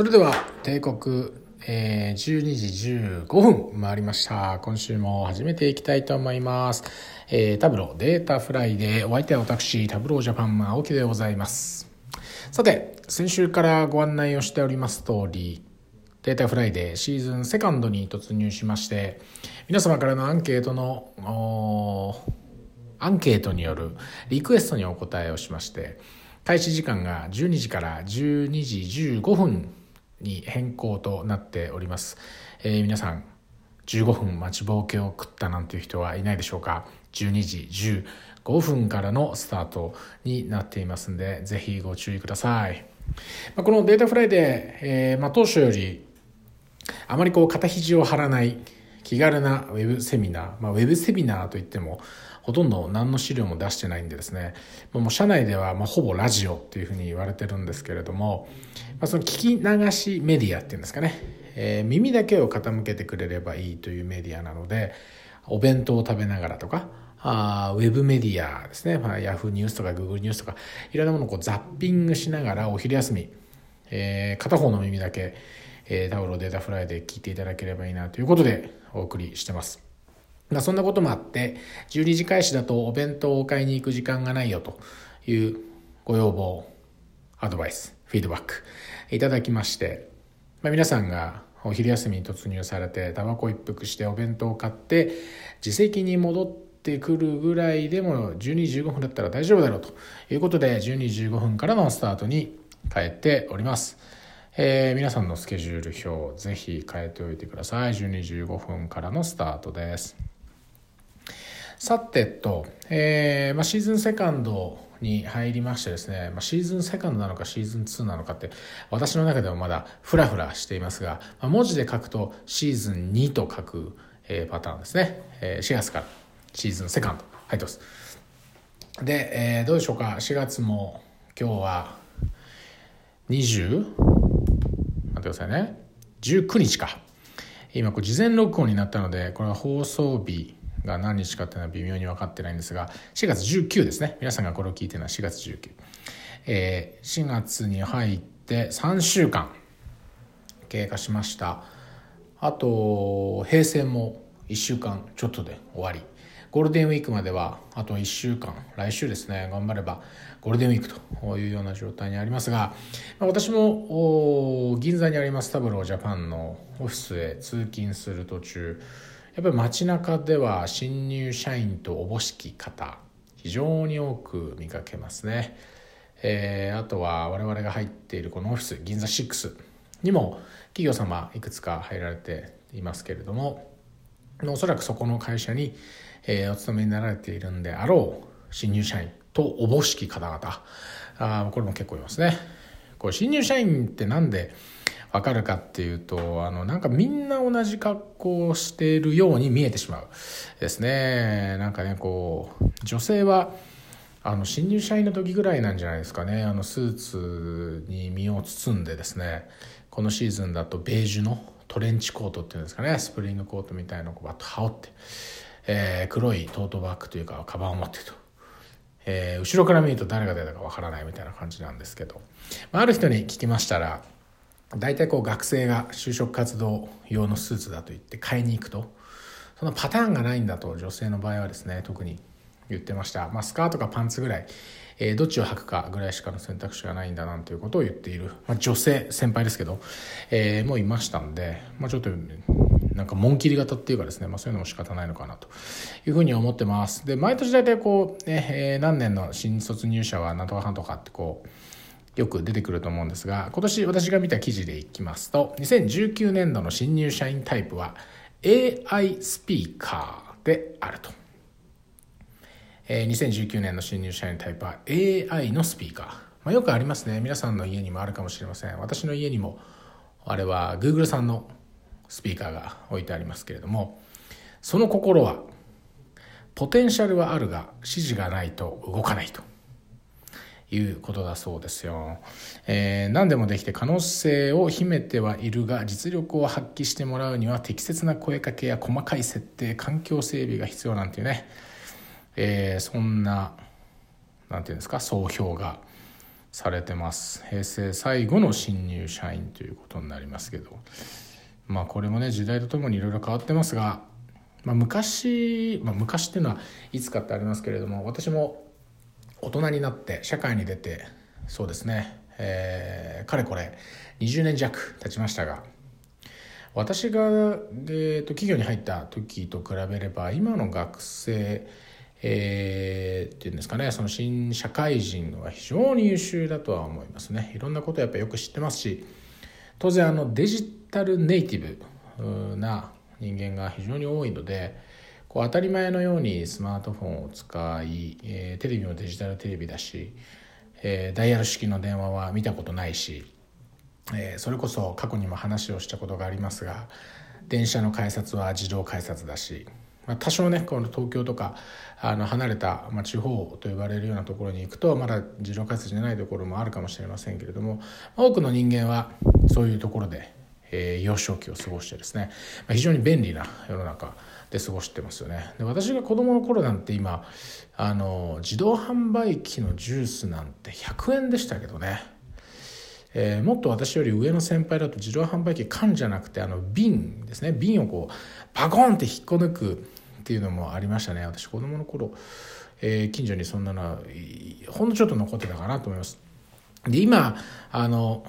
それでは定刻、えー、12時15分回りました。今週も始めていきたいと思います、えー、 Tableau Data Friday。お相手は私 Tableau Japan 青木でございます。さて先週からご案内をしております通り Data Friday シーズンセカンドに突入しまして皆様からのアンケートのアンケートによるリクエストにお答えをしまして開始時間が12時から12時15分に変更となっております、えー、皆さん15分待ちぼうけを食ったなんていう人はいないでしょうか？12時15分からのスタートになっていますんでぜひご注意ください、まあ、この Data Friday、えーまあ、当初よりあまりこう肩肘を張らない気軽なウェブセミナー、まあ、ウェブセミナーといってもほとんど何の資料も出してないんでですね。もう社内ではまほぼラジオっていうふうに言われてるんですけれども、まあ、その聞き流しメディアっていうんですかね、えー、耳だけを傾けてくれればいいというメディアなのでお弁当を食べながらとかあウェブメディアですね、まあ、Yahoo ニュースとか Google ニュースとかいろんなものをこうザッピングしながらお昼休み、えー、片方の耳だけ、えー、タオルをデータフライで聞いていただければいいなということでお送りしてます。まあ、そんなこともあって、12時開始だとお弁当を買いに行く時間がないよというご要望、アドバイス、フィードバックいただきまして、まあ、皆さんがお昼休みに突入されて、タバコ一服してお弁当を買って、自席に戻ってくるぐらいでも12時15分だったら大丈夫だろうということで、12時15分からのスタートに変えております。えー、皆さんのスケジュール表ぜひ変えておいてください。12時15分からのスタートです。さてと、えーまあ、シーズンセカンドに入りましてですね、まあ、シーズンセカンドなのかシーズン2なのかって私の中でもまだフラフラしていますが、まあ、文字で書くとシーズン2と書く、えー、パターンですね、え、4月からシーズンセカンド入ってます。で、え、どうでしょうか？4月も今日は 20? 待ってくださいね。19日か。今これ事前録音になったのでこれは放送日が何日かっていうのは微妙に分かってないんですが4月19ですね。皆さんがこれを聞いてるのは4月19、えー、4月に入って3週間経過しました。あと平成も1週間ちょっとで終わり。ゴールデンウィークまではあと1週間来週ですね頑張ればゴールデンウィークというような状態にありますが私も銀座にありますタブロージャパンのオフィスへ通勤する途中やっぱり街中では新入社員とおぼしき方非常に多く見かけますね、えー、あとは我々が入っているこのオフィス銀座6にも企業様いくつか入られていますけれどもおそらくそこの会社に、えー、お勤めになられているんであろう新入社員とおぼしき方々。あこれも結構いますね。これ新入社員ってなんでわかるかっていうとあのなんかみんな同じ格好をしているように見えてしまうですね。なんかねこう女性はあの新入社員の時ぐらいなんじゃないですかね。あのスーツに身を包んでですね。このシーズンだとベージュのトレンチコートっていうんですかね。スプリングコートみたいのをバッと羽織って、えー、黒いトートバッグというかカバンを持ってると。えー、後ろから見ると誰が出たかわからないみたいな感じなんですけど、まあ、ある人に聞きましたら大体こう学生が就職活動用のスーツだと言って買いに行くと。そのパターンがないんだと女性の場合はですね特に言ってました、まあ、スカートかパンツぐらい、えー、どっちを履くかぐらいしかの選択肢がないんだなんていうことを言っている、まあ、女性先輩ですけど、えー、もういましたんで、まあ、ちょっとなんか紋切り型っていうかですね、まあ、そういうのも仕方ないのかなというふうに思ってます。で毎年大体こう、ねえー、何年の新卒入社は何とかかんとかってこうよく出てくると思うんですが今年私が見た記事でいきますと2019年度の新入社員タイプは AI スピーカーであると、えー、2019年の新入社員タイプは AI のスピーカー、まあ、よくありますね。皆さんの家にもあるかもしれません。私の家にもあれは Google さんのスピーカーが置いてありますけれどもその心はポテンシャルはあるが指示がないと動かないと。いうことだそうですよ。えー、何でもできて可能性を秘めてはいるが実力を発揮してもらうには適切な声かけや細かい設定環境整備が必要なんていうね、えー、そんな何て言うんですか総評がされてます。平成最後の新入社員ということになりますけど。まあこれもね時代とともにいろいろ変わってますが、まあ、昔、まあ、昔っていうのはいつかってありますけれども私も大人になって社会に出てそうですね、えー、かれこれ20年弱経ちましたが私が、えーと、企業に入った時と比べれば今の学生えー、っていうんですかねその新社会人は非常に優秀だとは思いますね。いろんなことやっぱよく知ってますし当然あのデジタルネイティブな人間が非常に多いのでこう当たり前のようにスマートフォンを使い、えー、テレビもデジタルテレビだし、えー、ダイヤル式の電話は見たことないしえー、それこそ過去にも話をしたことがありますが電車の改札は自動改札だし、まあ、多少ねこの東京とかあの離れた、まあ、地方と呼ばれるようなところに行くとまだ自動改札じゃないところもあるかもしれませんけれども多くの人間はそういうところで、えー、幼少期を過ごしてですね、まあ、非常に便利な世の中で過ごしてますよね。で私が子供の頃なんて今あの自動販売機のジュースなんて100円でしたけどね。えー、もっと私より上の先輩だと自動販売機缶じゃなくてあの瓶ですね。瓶をこうパコンって引っこ抜くっていうのもありましたね。私子供の頃、えー、近所にそんなのはほんのちょっと残ってたかなと思います。で今あの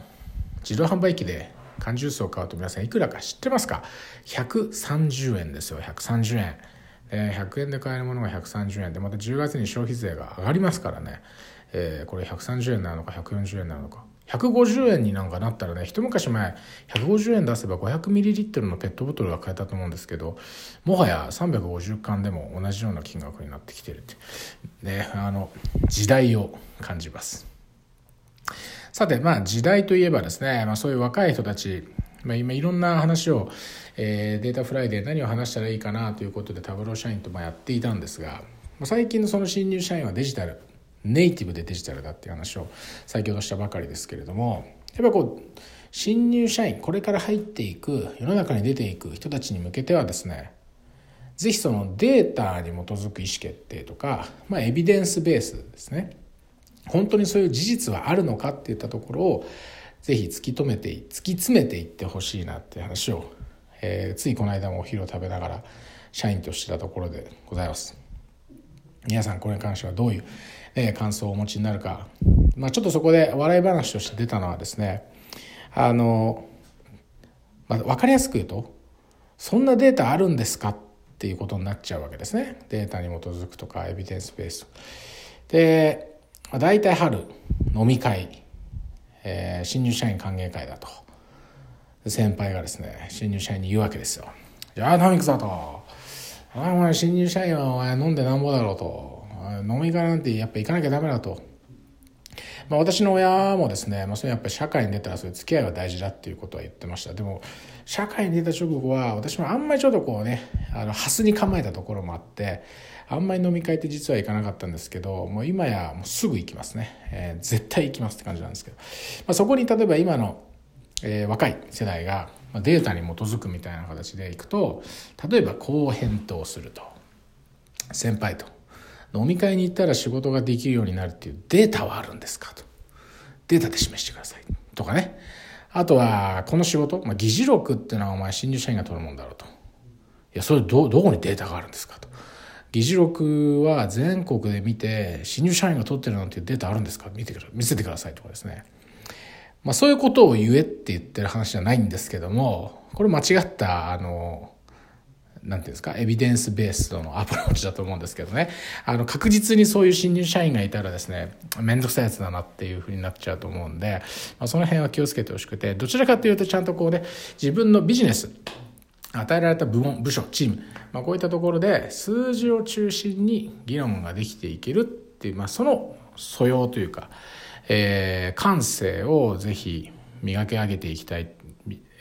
自動販売機で缶ジュースを買うと皆さんいくらか知ってますか？130円ですよ。130円。え100円で買えるものが130円。でまた10月に消費税が上がりますからね、えー、これ130円なのか140円なのか。150円になんかなったらね一昔前150円出せば 500ml のペットボトルが買えたと思うんですけどもはや350缶でも同じような金額になってきてるってねあの時代を感じます。さてまあ時代といえばですね、まあ、そういう若い人たち、まあ、今いろんな話を、えー、 Data Friday 何を話したらいいかなということで Tableau 社員とまあやっていたんですが最近のその新入社員はデジタルネイティブでデジタルだっていう話を先ほどしたばかりですけれどもやっぱこう新入社員これから入っていく世の中に出ていく人たちに向けてはですね是非そのデータに基づく意思決定とか、まあ、エビデンスベースですね本当にそういう事実はあるのかっていったところを是非突き止めて突き詰めていってほしいなっていう話を、えー、ついこの間もお昼を食べながら社員としてたところでございます。皆さんこれに関してはどういうえ感想をお持ちになるか、まあ、ちょっとそこで笑い話として出たのはですねあの、まあ、分かりやすく言うとそんなデータあるんですかっていうことになっちゃうわけですね。データに基づくとかエビデンスベースで、まあ、大体春飲み会、えー、新入社員歓迎会だと。先輩がですね新入社員に言うわけですよ「じゃあ飲み行くぞ」と「お前新入社員はお前飲んでなんぼだろう」と。飲み会なんてやっぱ行かなきゃダメだと。まあ、私の親もですね、まあ、それやっぱり社会に出たらそういう付き合いは大事だっていうことは言ってました。でも社会に出た直後は私もあんまりちょっとこうねあのハスに構えたところもあってあんまり飲み会って実は行かなかったんですけどもう今やもうすぐ行きますね、えー、絶対行きますって感じなんですけど、まあ、そこに例えば今の、えー、若い世代がデータに基づくみたいな形でいくと例えばこう返答すると。先輩と。飲み会に行ったら仕事ができるようになるっていうデータはあるんですかと。データで示してください。とかね。あとは、この仕事、まあ、議事録っていうのはお前新入社員が取るもんだろうと。いや、それど、どこにデータがあるんですかと。議事録は全国で見て、新入社員が取ってるなんていうデータあるんですか？見てくだ見せてくださいとかですね。まあそういうことを言えって言ってる話じゃないんですけども、これ間違った、あの、なんていうんですか、エビデンスベースのアプローチだと思うんですけどね。あの、確実にそういう新入社員がいたらですね、めんどくさいやつだなっていうふうになっちゃうと思うんで、まあ、その辺は気をつけてほしくて、どちらかというとちゃんとこうね、自分のビジネス、与えられた部門、部署、チーム、まあ、こういったところで数字を中心に議論ができていけるっていう、まあ、その素養というか、えー、感性をぜひ磨き上げていきたい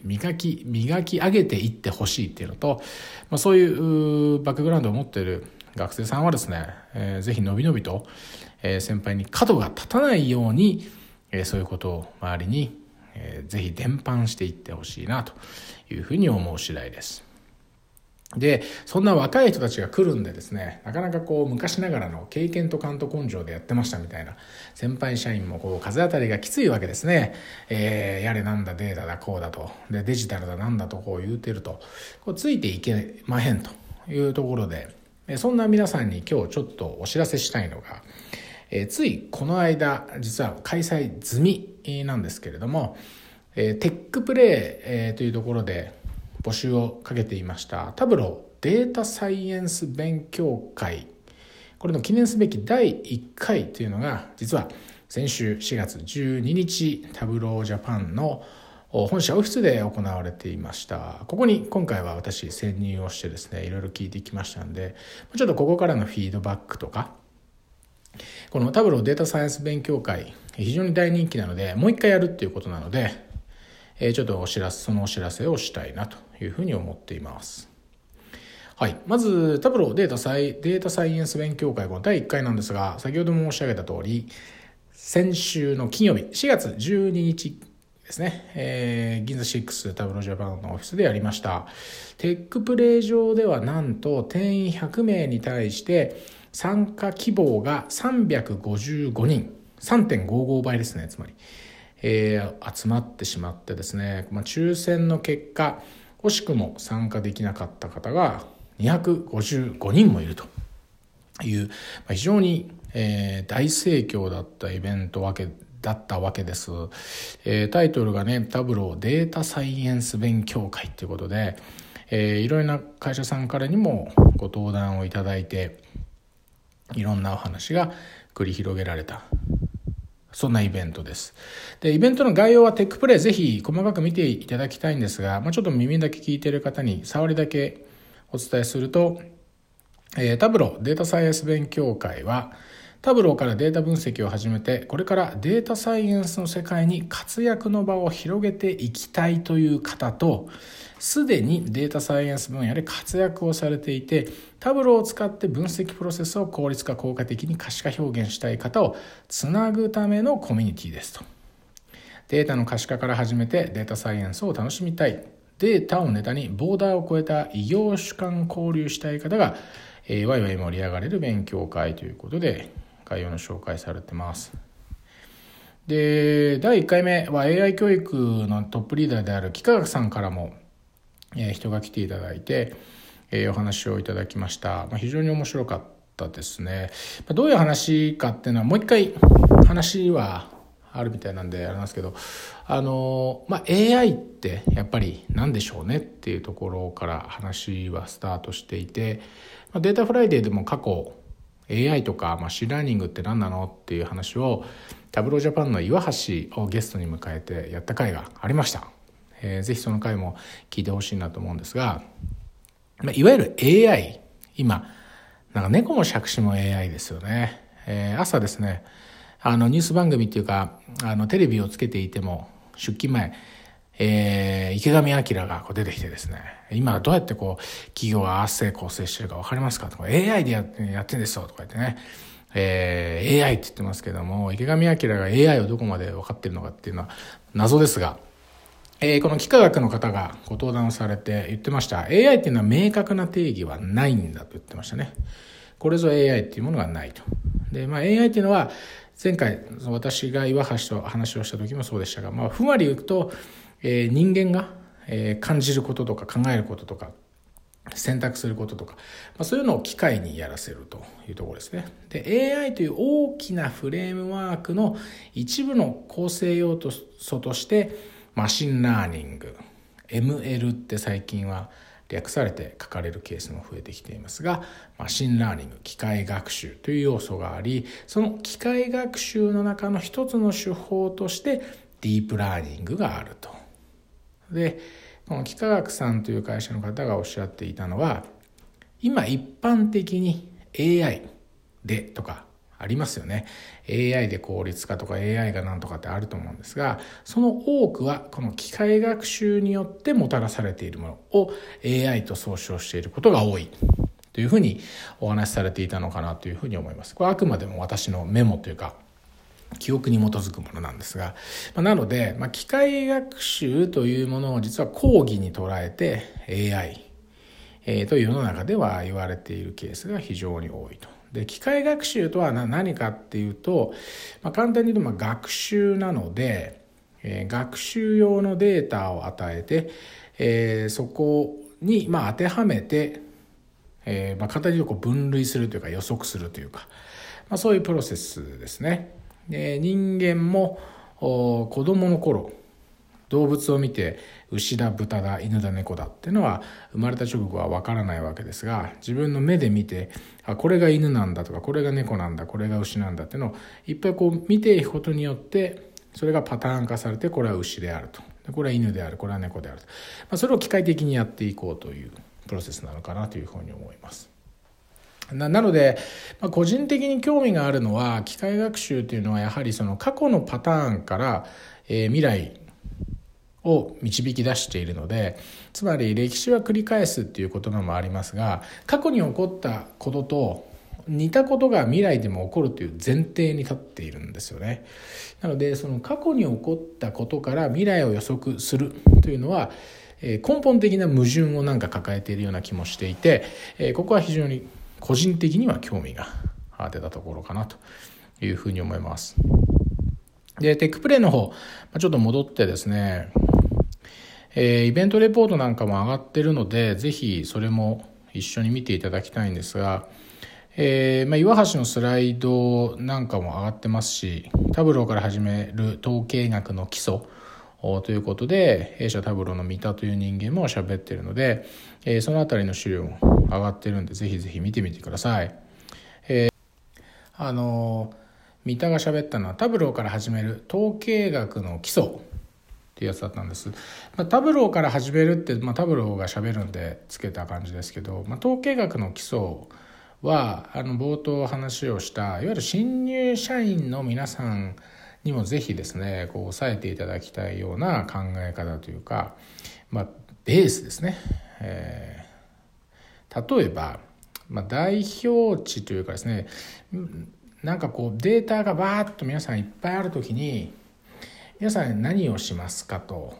磨き磨き上げていってほしいっていうのと、まあ、そういうバックグラウンドを持っている学生さんはですね、えー、ぜひのびのびと、えー、先輩に角が立たないように、えー、そういうことを周りに、えー、ぜひ伝播していってほしいなというふうに思う次第です。で、そんな若い人たちが来るんでですね、なかなかこう昔ながらの経験と勘と根性でやってましたみたいな先輩社員もこう風当たりがきついわけですね。えー、やれなんだデータだこうだと。で、デジタルだなんだとこう言うてると、こうついていけまへんというところで、そんな皆さんに今日ちょっとお知らせしたいのが、えー、ついこの間、実は開催済みなんですけれども、えー、テックプレイ、えー、というところで、募集をかけていました。タブローデータサイエンス勉強会。これの記念すべき第1回というのが実は先週4月12日タブロージャパンの本社オフィスで行われていました。ここに今回は私潜入をしてですねいろいろ聞いてきましたんでちょっとここからのフィードバックとかこのタブローデータサイエンス勉強会非常に大人気なのでもう一回やるっていうことなのでちょっとお知らせ、そのお知らせをしたいなというふうに思っています。はい。まず、タブローデータサイ、データサイエンス勉強会、この第1回なんですが、先ほど申し上げた通り、先週の金曜日、4月12日ですね、えー、銀座6タブロージャパンのオフィスでやりました。テックプレイ上ではなんと定員100名に対して参加希望が355人、3.55倍ですね、つまり。えー、集まってしまってですね、まあ、抽選の結果惜しくも参加できなかった方が255人もいるという、非常に、大盛況だったイベントわけだったわけです、タイトルがねタブローデータサイエンス勉強会ということで、いろいろな会社さんからにもご登壇をいただいていろんなお話が繰り広げられた。そんなイベントです。で、イベントの概要はテックプレイぜひ細かく見ていただきたいんですが、まあ、ちょっと耳だけ聞いている方に触りだけお伝えすると、えー、タブロデータサイエンス勉強会は、タブローからデータ分析を始めて、これからデータサイエンスの世界に活躍の場を広げていきたいという方と、すでにデータサイエンス分野で活躍をされていて、タブローを使って分析プロセスを効率化効果的に可視化表現したい方をつなぐためのコミュニティですと。データの可視化から始めてデータサイエンスを楽しみたい。データをネタにボーダーを超えた異業種間交流したい方が、えー、ワイワイ盛り上がれる勉強会ということで概要の紹介されてます。で、第1回目は AI 教育のトップリーダーである幾何学さんからもえ人が来ていただいて、えお話をいただきました、まあ、非常に面白かったですね、まどういう話かっていうのはもう一回話はあるみたいなんでありますけどあの、まあ、AI ってやっぱり何でしょうねっていうところから話はスタートしていて、まあ、 Data Friday でも過去 AI とか machine learning って何なの？っていう話を Tableau Japan の岩橋をゲストに迎えてやった回がありました。えー、ぜひその回も聞いてほしいなと思うんですが、まあ、いわゆる AI、今、なんか猫も杓子も AI ですよね。えー、朝ですね、あのニュース番組っていうか、あのテレビをつけていても、出勤前、えー、池上彰がこう出てきてですね、今どうやってこう、企業が圧成構成してるか分かりますか？とか、AI でやってやってんですよとか言ってね、えー、AI って言ってますけども、池上彰が AI をどこまで分かってるのかっていうのは謎ですが、えー、この幾何学の方がご登壇されて言ってました。AI っていうのは明確な定義はないんだと言ってましたね。これぞ AI っていうものがないと。で、まあ AI っていうのは、前回私が岩橋と話をした時もそうでしたが、まあ、ふんわり言うと、えー、人間が、えー、感じることとか考えることとか、選択することとか、まあ、そういうのを機械にやらせるというところですね。で、AI という大きなフレームワークの一部の構成要素として、 machine learning ML って最近は略されて書かれるケースも増えてきていますが machine learning 機械学習という要素がありその機械学習の中の一つの手法としてディープラーニングがあると。でこのキカガクさんという会社の方がおっしゃっていたのは今一般的に AI でとかありますよね。AI で効率化とか AI がなんとかってあると思うんですが、その多くはこの機械学習によってもたらされているものを AI と総称していることが多い。というふうにお話しされていたのかなというふうに思います。これはあくまでも私のメモというか、記憶に基づくものなんですが、まあ、なので、まあ、機械学習というものを実は講義に捉えて AI えー、と世の中では言われているケースが非常に多いと。で機械学習とは何かっていうと、まあ、簡単に言うとま学習なので、えー、学習用のデータを与えて、えー、そこにま当てはめて、えーまあ、簡単に言うとこう分類するというか予測するというか、ま、そういうプロセスですね。で人間も子供の頃動物を見て牛だ豚だ犬だ猫だっていうのは生まれた直後は分からないわけですが自分の目で見てあこれが犬なんだとかこれが猫なんだこれが牛なんだっていうのをいっぱいこう見ていくことによってそれがパターン化されてこれは牛であるとこれは犬であるこれは猫であると、まあ、それを機械的にやっていこうというプロセスなのかなというふうに思います。なので、まあ、個人的に興味があるのは機械学習というのはやはりその過去のパターンから、えー、未来を導き出しているのでつまり歴史は繰り返すっていう言葉もありますが過去に起こったことと似たことが未来でも起こるという前提に立っているんですよね。なのでその過去に起こったことから未来を予測するというのは根本的な矛盾をなんか抱えているような気もしていてここは非常に個人的には興味が出たところかなというふうに思います。でテックプレイの方ちょっと戻ってですねえー、イベントレポートなんかも上がってるので、ぜひそれも一緒に見ていただきたいんですが、えーまあ、岩橋のスライドなんかも上がってますし、タブローから始める統計学の基礎ということで、弊社タブローの三田という人間も喋ってるので、えー、そのあたりの資料も上がってるんで、ぜひぜひ見てみてください。えー、あの三田が喋ったのはタブローから始める統計学の基礎っていうやつだったんです。まあ、タブローから始めるって、まあ、タブローがしゃべるんでつけた感じですけど、まあ、統計学の基礎はあの冒頭話をしたいわゆる新入社員の皆さんにもぜひですねこう押さえていただきたいような考え方というか、まあ、ベースですね。えー、例えば、まあ、代表値というかですねなんかこうデータがバーッと皆さんいっぱいある時に皆さん何をしますかと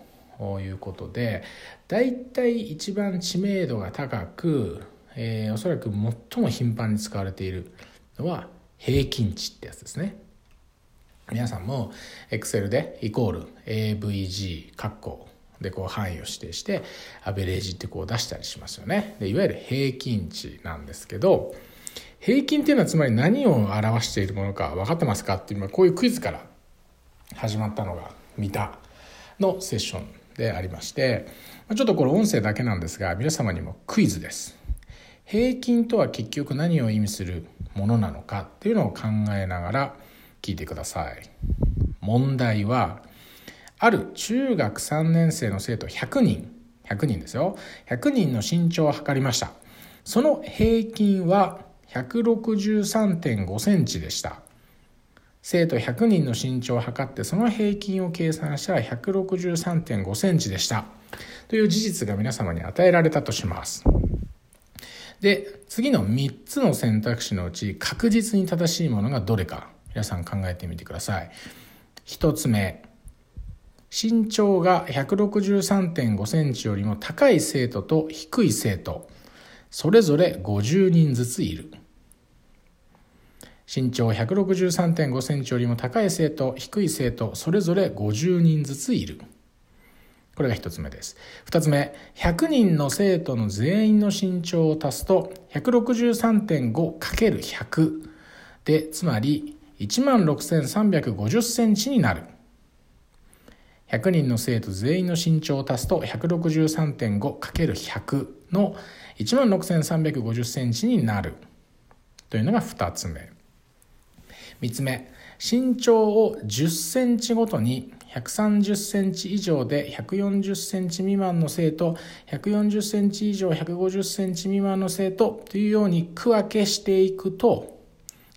いうことで大体一番知名度が高く、えー、おそらく最も頻繁に使われているのは平均値ってやつですね。皆さんも Excel でイコール AVG 括弧でこう範囲を指定してアベレージってこう出したりしますよね。でいわゆる平均値なんですけど平均っていうのはつまり何を表しているものか分かってますかっていうこういうクイズから始まったのが見たのセッションでありましてちょっとこれ音声だけなんですが皆様にもクイズです。平均とは結局何を意味するものなのかっていうのを考えながら聞いてください。問題はある中学3年生の生徒100人。100人ですよ。100人の身長を測りました。その平均は163.5センチでした。生徒100人の身長を測ってその平均を計算したら163.5センチでした。という事実が皆様に与えられたとします。で次の3つの選択肢のうち確実に正しいものがどれか皆さん考えてみてください。1つ目身長が163.5センチよりも高い生徒と低い生徒それぞれ50人ずついる身長163.5センチよりも高い生徒、低い生徒、それぞれ50人ずついる。これが一つ目です。二つ目、100人の生徒の全員の身長を足すと、163.5×100 で、つまり16,350センチになる。100人の生徒全員の身長を足すと 163.5×100 の16,350センチになるというのが2つ目。3つ目身長を10センチごとに130センチ以上で140センチ未満の生徒140センチ以上150センチ未満の生徒というように区分けしていくと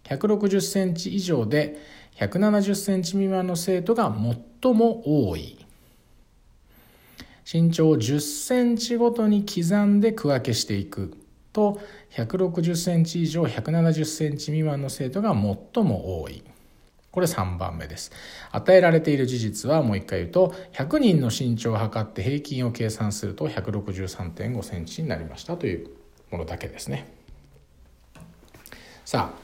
160センチ以上で170センチ未満の生徒が最も多い身長を10センチごとに刻んで区分けしていくと160センチ以上170センチ未満の生徒が最も多いこれ3番目です。与えられている事実はもう一回言うと、100人の身長を測って平均を計算すると163.5センチになりましたというものだけですね。さあ、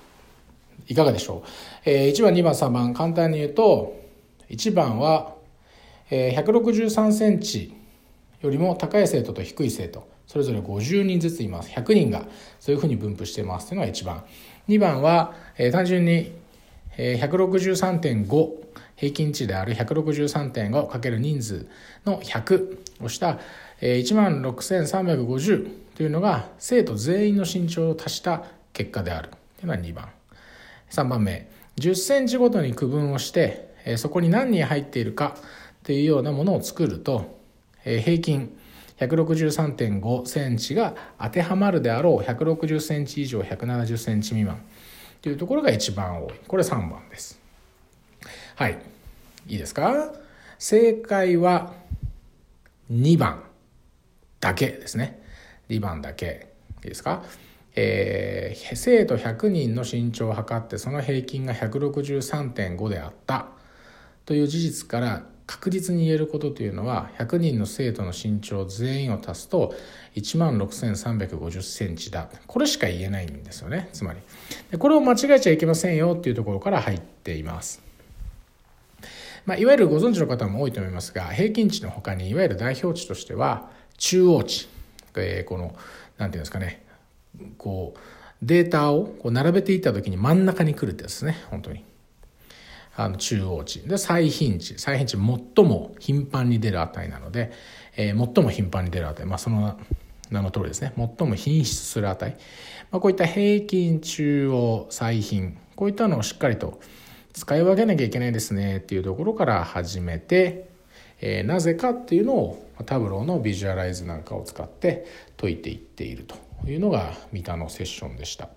いかがでしょう？えー、1番、2番、3番、簡単に言うと、1番は、えー、163センチよりも高い生徒と低い生徒、それぞれ50人ずついます。100人がそういうふうに分布してますというのが1番。2番は、えー、単純に163.5平均値である 163.5× 人数の100をした1万6350というのが生徒全員の身長を足した結果であるというのが2番3番目10センチごとに区分をしてそこに何人入っているかというようなものを作ると平均163.5センチが当てはまるであろう160センチ以上170センチ未満というところが一番多い。これ3番です。はい。いいですか？正解は2番だけですね。2番だけ。いいですか？えー、生徒100人の身長を測ってその平均が163.5であった。という事実から確実に言えることというのは100人の生徒の身長全員を足すと1万6350センチだ。これしか言えないんですよね。つまり。でこれを間違えちゃいけませんよっていうところから入っています。まあ、いわゆるご存知の方も多いと思いますが平均値の他にいわゆる代表値としては中央値、えー、この何て言うんですかね。こうデータをこう並べていった時に真ん中に来るってやつですね。本当に。あの中央値。で最頻値。最頻値最も頻繁に出る値なので、えー、最も頻繁に出る値、まあ、その名の通りですね。最も品質する値、まあ、こういった平均中央最頻こういったのをしっかりと使い分けなきゃいけないですね。っていうところから始めて、えー、なぜかっていうのをタブローのビジュアライズなんかを使って解いていっていると。いうのが三田のセッションでした。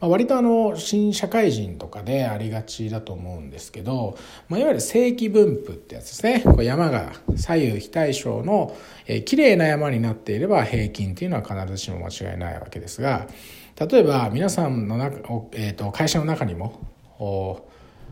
まあ、割とあの新社会人とかでありがちだと思うんですけど、まあ、いわゆる正規分布ってやつですねこう山が左右非対称の、えー、綺麗な山になっていれば平均っていうのは必ずしも間違いないわけですが例えば皆さんの中、えー、と会社の中にも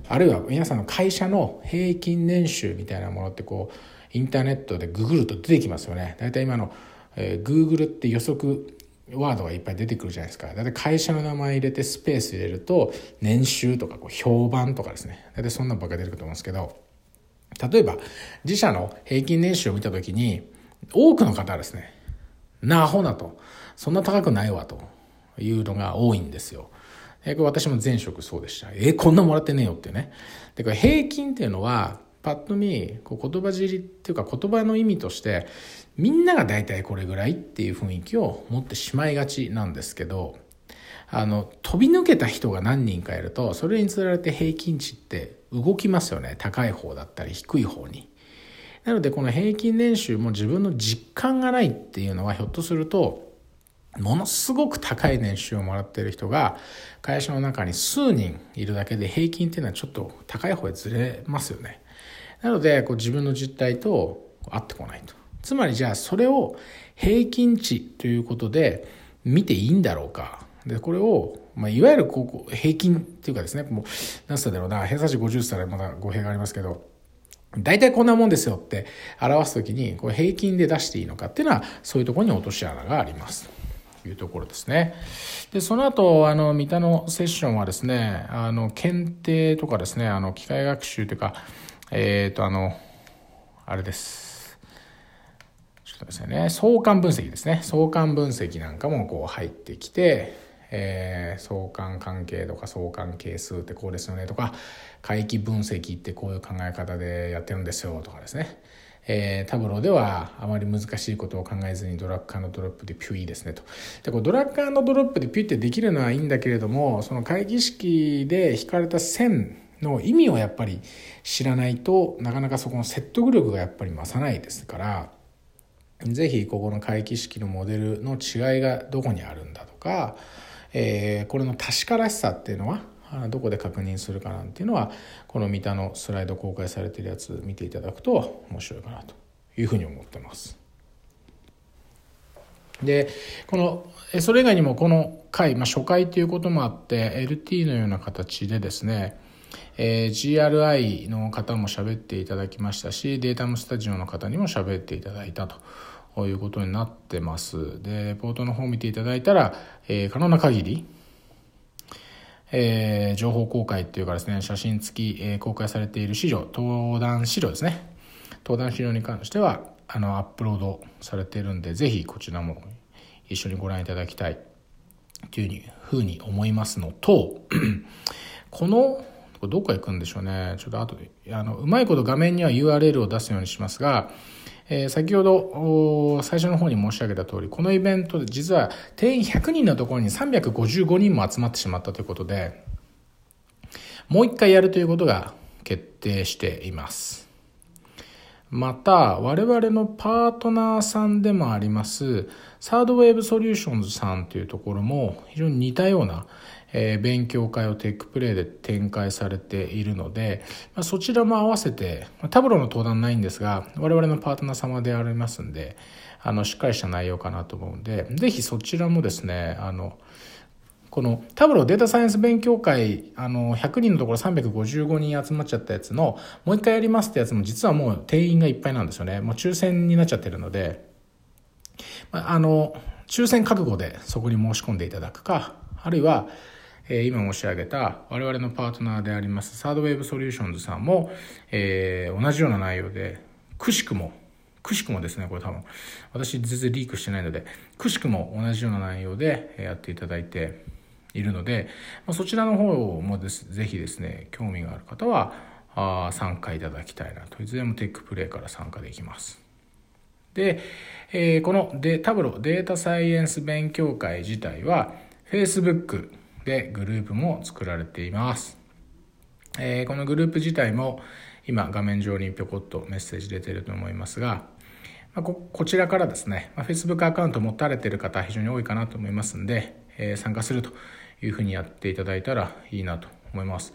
あるいは皆さんの会社の平均年収みたいなものってこうインターネットでググると出てきますよね。大体今の、えー、Google って予測ワードがいっぱい出てくるじゃないですか。だいたい会社の名前入れてスペース入れると、年収とかこう評判とかですね。だいたいそんなばっか出てくると思うんですけど、例えば、自社の平均年収を見たときに、多くの方はですね、なアホなと、そんな高くないわというのが多いんですよ。えこれ私も前職そうでした。えこんなもらってねえよっていうね。で、これ平均っていうのは、パッと見、こう言葉尻っていうか言葉の意味として、みんなが大体これぐらいっていう雰囲気を持ってしまいがちなんですけど、あの、飛び抜けた人が何人かいると、それにつられて平均値って動きますよね。高い方だったり低い方に。なので、この平均年収も自分の実感がないっていうのは、ひょっとすると、ものすごく高い年収をもらっている人が会社の中に数人いるだけで平均っていうのはちょっと高い方へずれますよね。なので、こう自分の実態と合ってこないと。つまりじゃあそれを平均値ということで見ていいんだろうか。で、これを、まあ、いわゆるここ平均っていうかですね、もう、何つっただろうな、偏差値50したらまだ語弊がありますけど、大体こんなもんですよって表すときに、これ平均で出していいのかっていうのは、そういうところに落とし穴があります。というところですね。で、その後、あの、三田のセッションはですね、あの、検定とかですね、あの、機械学習というか、えっ、ー、と、あの、あれです。ちょっとですね、相関分析ですね。相関分析なんかもこう入ってきて、えー、相関関係とか相関係数ってこうですよねとか、回帰分析ってこういう考え方でやってるんですよとかですね。えー、タブローではあまり難しいことを考えずにドラッグドロップでピュイですねと。で、こうドラッグドロップでピュイってできるのはいいんだけれども、その会議式で引かれた線の意味をやっぱり知らないとなかなかそこの説得力がやっぱり増さないですから是非ここの回帰式のモデルの違いがどこにあるんだとか、えー、これの確からしさっていうのはどこで確認するかなんていうのはこの三田のスライド公開されてるやつ見ていただくと面白いかなというふうに思ってます。でこのそれ以外にもこの回、まあ、初回ということもあって LT のような形でですねえー、GRI の方も喋っていただきましたし、データムスタジオの方にも喋っていただいたということになってます。で、レポートの方を見ていただいたら、えー、可能な限り、えー、情報公開っていうかですね、写真付き、えー、公開されている資料、登壇資料ですね。登壇資料に関しては、あの、アップロードされているんで、ぜひこちらも一緒にご覧いただきたいというふうに思いますのと、このこれどこ行くんでしょうね。ちょっと後で、あの、うまいこと画面には URL を出すようにしますが、えー、先ほど最初の方に申し上げた通り、このイベントで実は定員100人のところに355人も集まってしまったということで、もう一回やるということが決定しています。また、我々のパートナーさんでもあります、サードウェーブソリューションズさんというところも非常に似たような、えー、勉強会を TECH PLAY で展開されているので、まあ、そちらも合わせて、まあ、タブロの登壇ないんですが、我々のパートナー様でありますんで、あの、しっかりした内容かなと思うんで、ぜひそちらもですね、あの、このタブローデータサイエンス勉強会、あの、100人のところ355人集まっちゃったやつの、もう一回やりますってやつも実はもう定員がいっぱいなんですよね。もう抽選になっちゃってるので、ま、あの、抽選覚悟でそこに申し込んでいただくか、あるいは、え今申し上げた我々のパートナーでありますサードウェーブソリューションズさんも、え、同じような内容でくしくもくしくもですねこれ多分。私全然リークしてないのでくしくも同じような内容でやっていただいているので、ま、そちらの方もですぜひですね興味がある方はあ参加いただきたいなと。いずれも TECH PLAY から参加できます。で、えー、このデタブロデータサイエンス勉強会自体は Facebook でグループも作られています。えー、このグループ自体も今画面上にぴょこっとメッセージ出てると思いますが、まあ、ここちらからですね、まあ、Facebook アカウント持たれてる方非常に多いかなと思いますんで、えー、参加するというふうにやっていただいたらいいなと思います。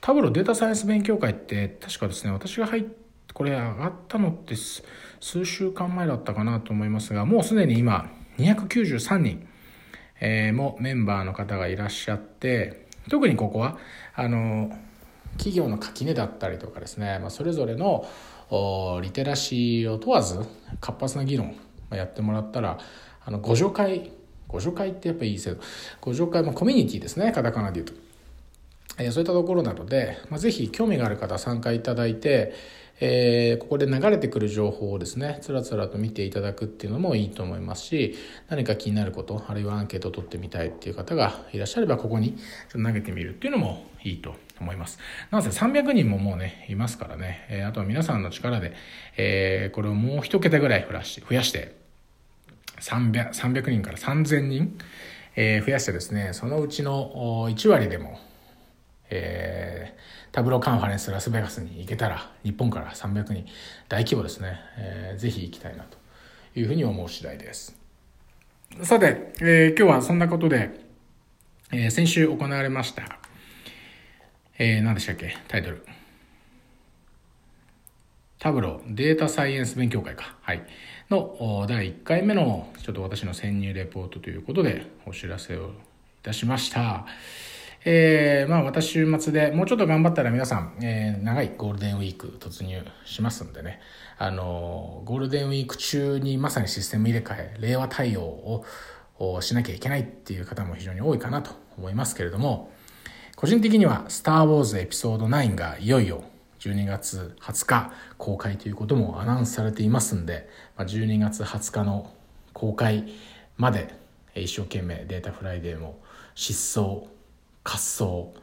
タブロデータサイエンス勉強会って確かですね、私が入ってこれ上がったのって数週間前だったかなと思いますが、もうすでに今293人えー、もメンバーの方がいらっしゃって特にここはあの企業の垣根だったりとかですね、まあ、それぞれのリテラシーを問わず活発な議論やってもらったらあのご助会ご助会ってやっぱいいですよご助会、まあ、コミュニティですねカタカナで言うと、えー、そういったところなので、まあ、ぜひ興味がある方参加いただいてえー、ここで流れてくる情報をですねつらつらと見ていただくっていうのもいいと思いますし何か気になることあるいはアンケートを取ってみたいっていう方がいらっしゃればここに投げてみるっていうのもいいと思います。なぜ300人ももうねいますからね、えー、あとは皆さんの力で、えー、これをもう一桁ぐらい増やして増やして 300, 300人から3000人、えー、増やしてですねそのうちの1割でもえー、タブロカンファレンスラスベガスに行けたら日本から300人大規模ですね、えー、ぜひ行きたいなというふうに思う次第ですさて、えー、今日はそんなことで、えー、先週行われました、えー、何でしたっけ？タイトルタブロデータサイエンス勉強会か。はい。の第1回目のちょっと私の潜入レポートということでお知らせをいたしました。えー、まあ私週末でもうちょっと頑張ったら皆さん、えー、長いゴールデンウィーク突入しますんでね、あの、ゴールデンウィーク中にまさにシステム入れ替え、令和対応をしなきゃいけないっていう方も非常に多いかなと思いますけれども、個人的にはスター・ウォーズエピソード9がいよいよ12月20日公開ということもアナウンスされていますんで、12月20日の公開まで一生懸命データフライデーも疾走滑走、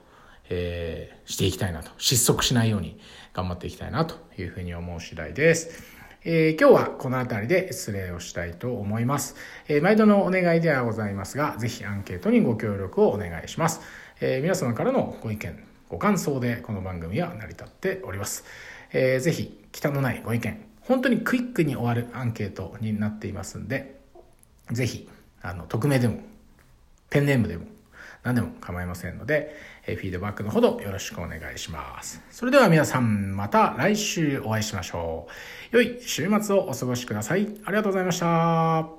えー、していきたいなと、失速しないように頑張っていきたいなというふうに思う次第です。えー、今日はこの辺りで失礼をしたいと思います。えー、毎度のお願いではございますが、ぜひアンケートにご協力をお願いします。えー、皆様からのご意見、ご感想でこの番組は成り立っております。えー、ぜひ、汚のないご意見、本当にクイックに終わるアンケートになっていますんで、ぜひ、あの、匿名でも、ペンネームでも、何でも構いませんので、えフィードバックのほどよろしくお願いします。それでは皆さんまた来週お会いしましょう。良い週末をお過ごしください。ありがとうございました。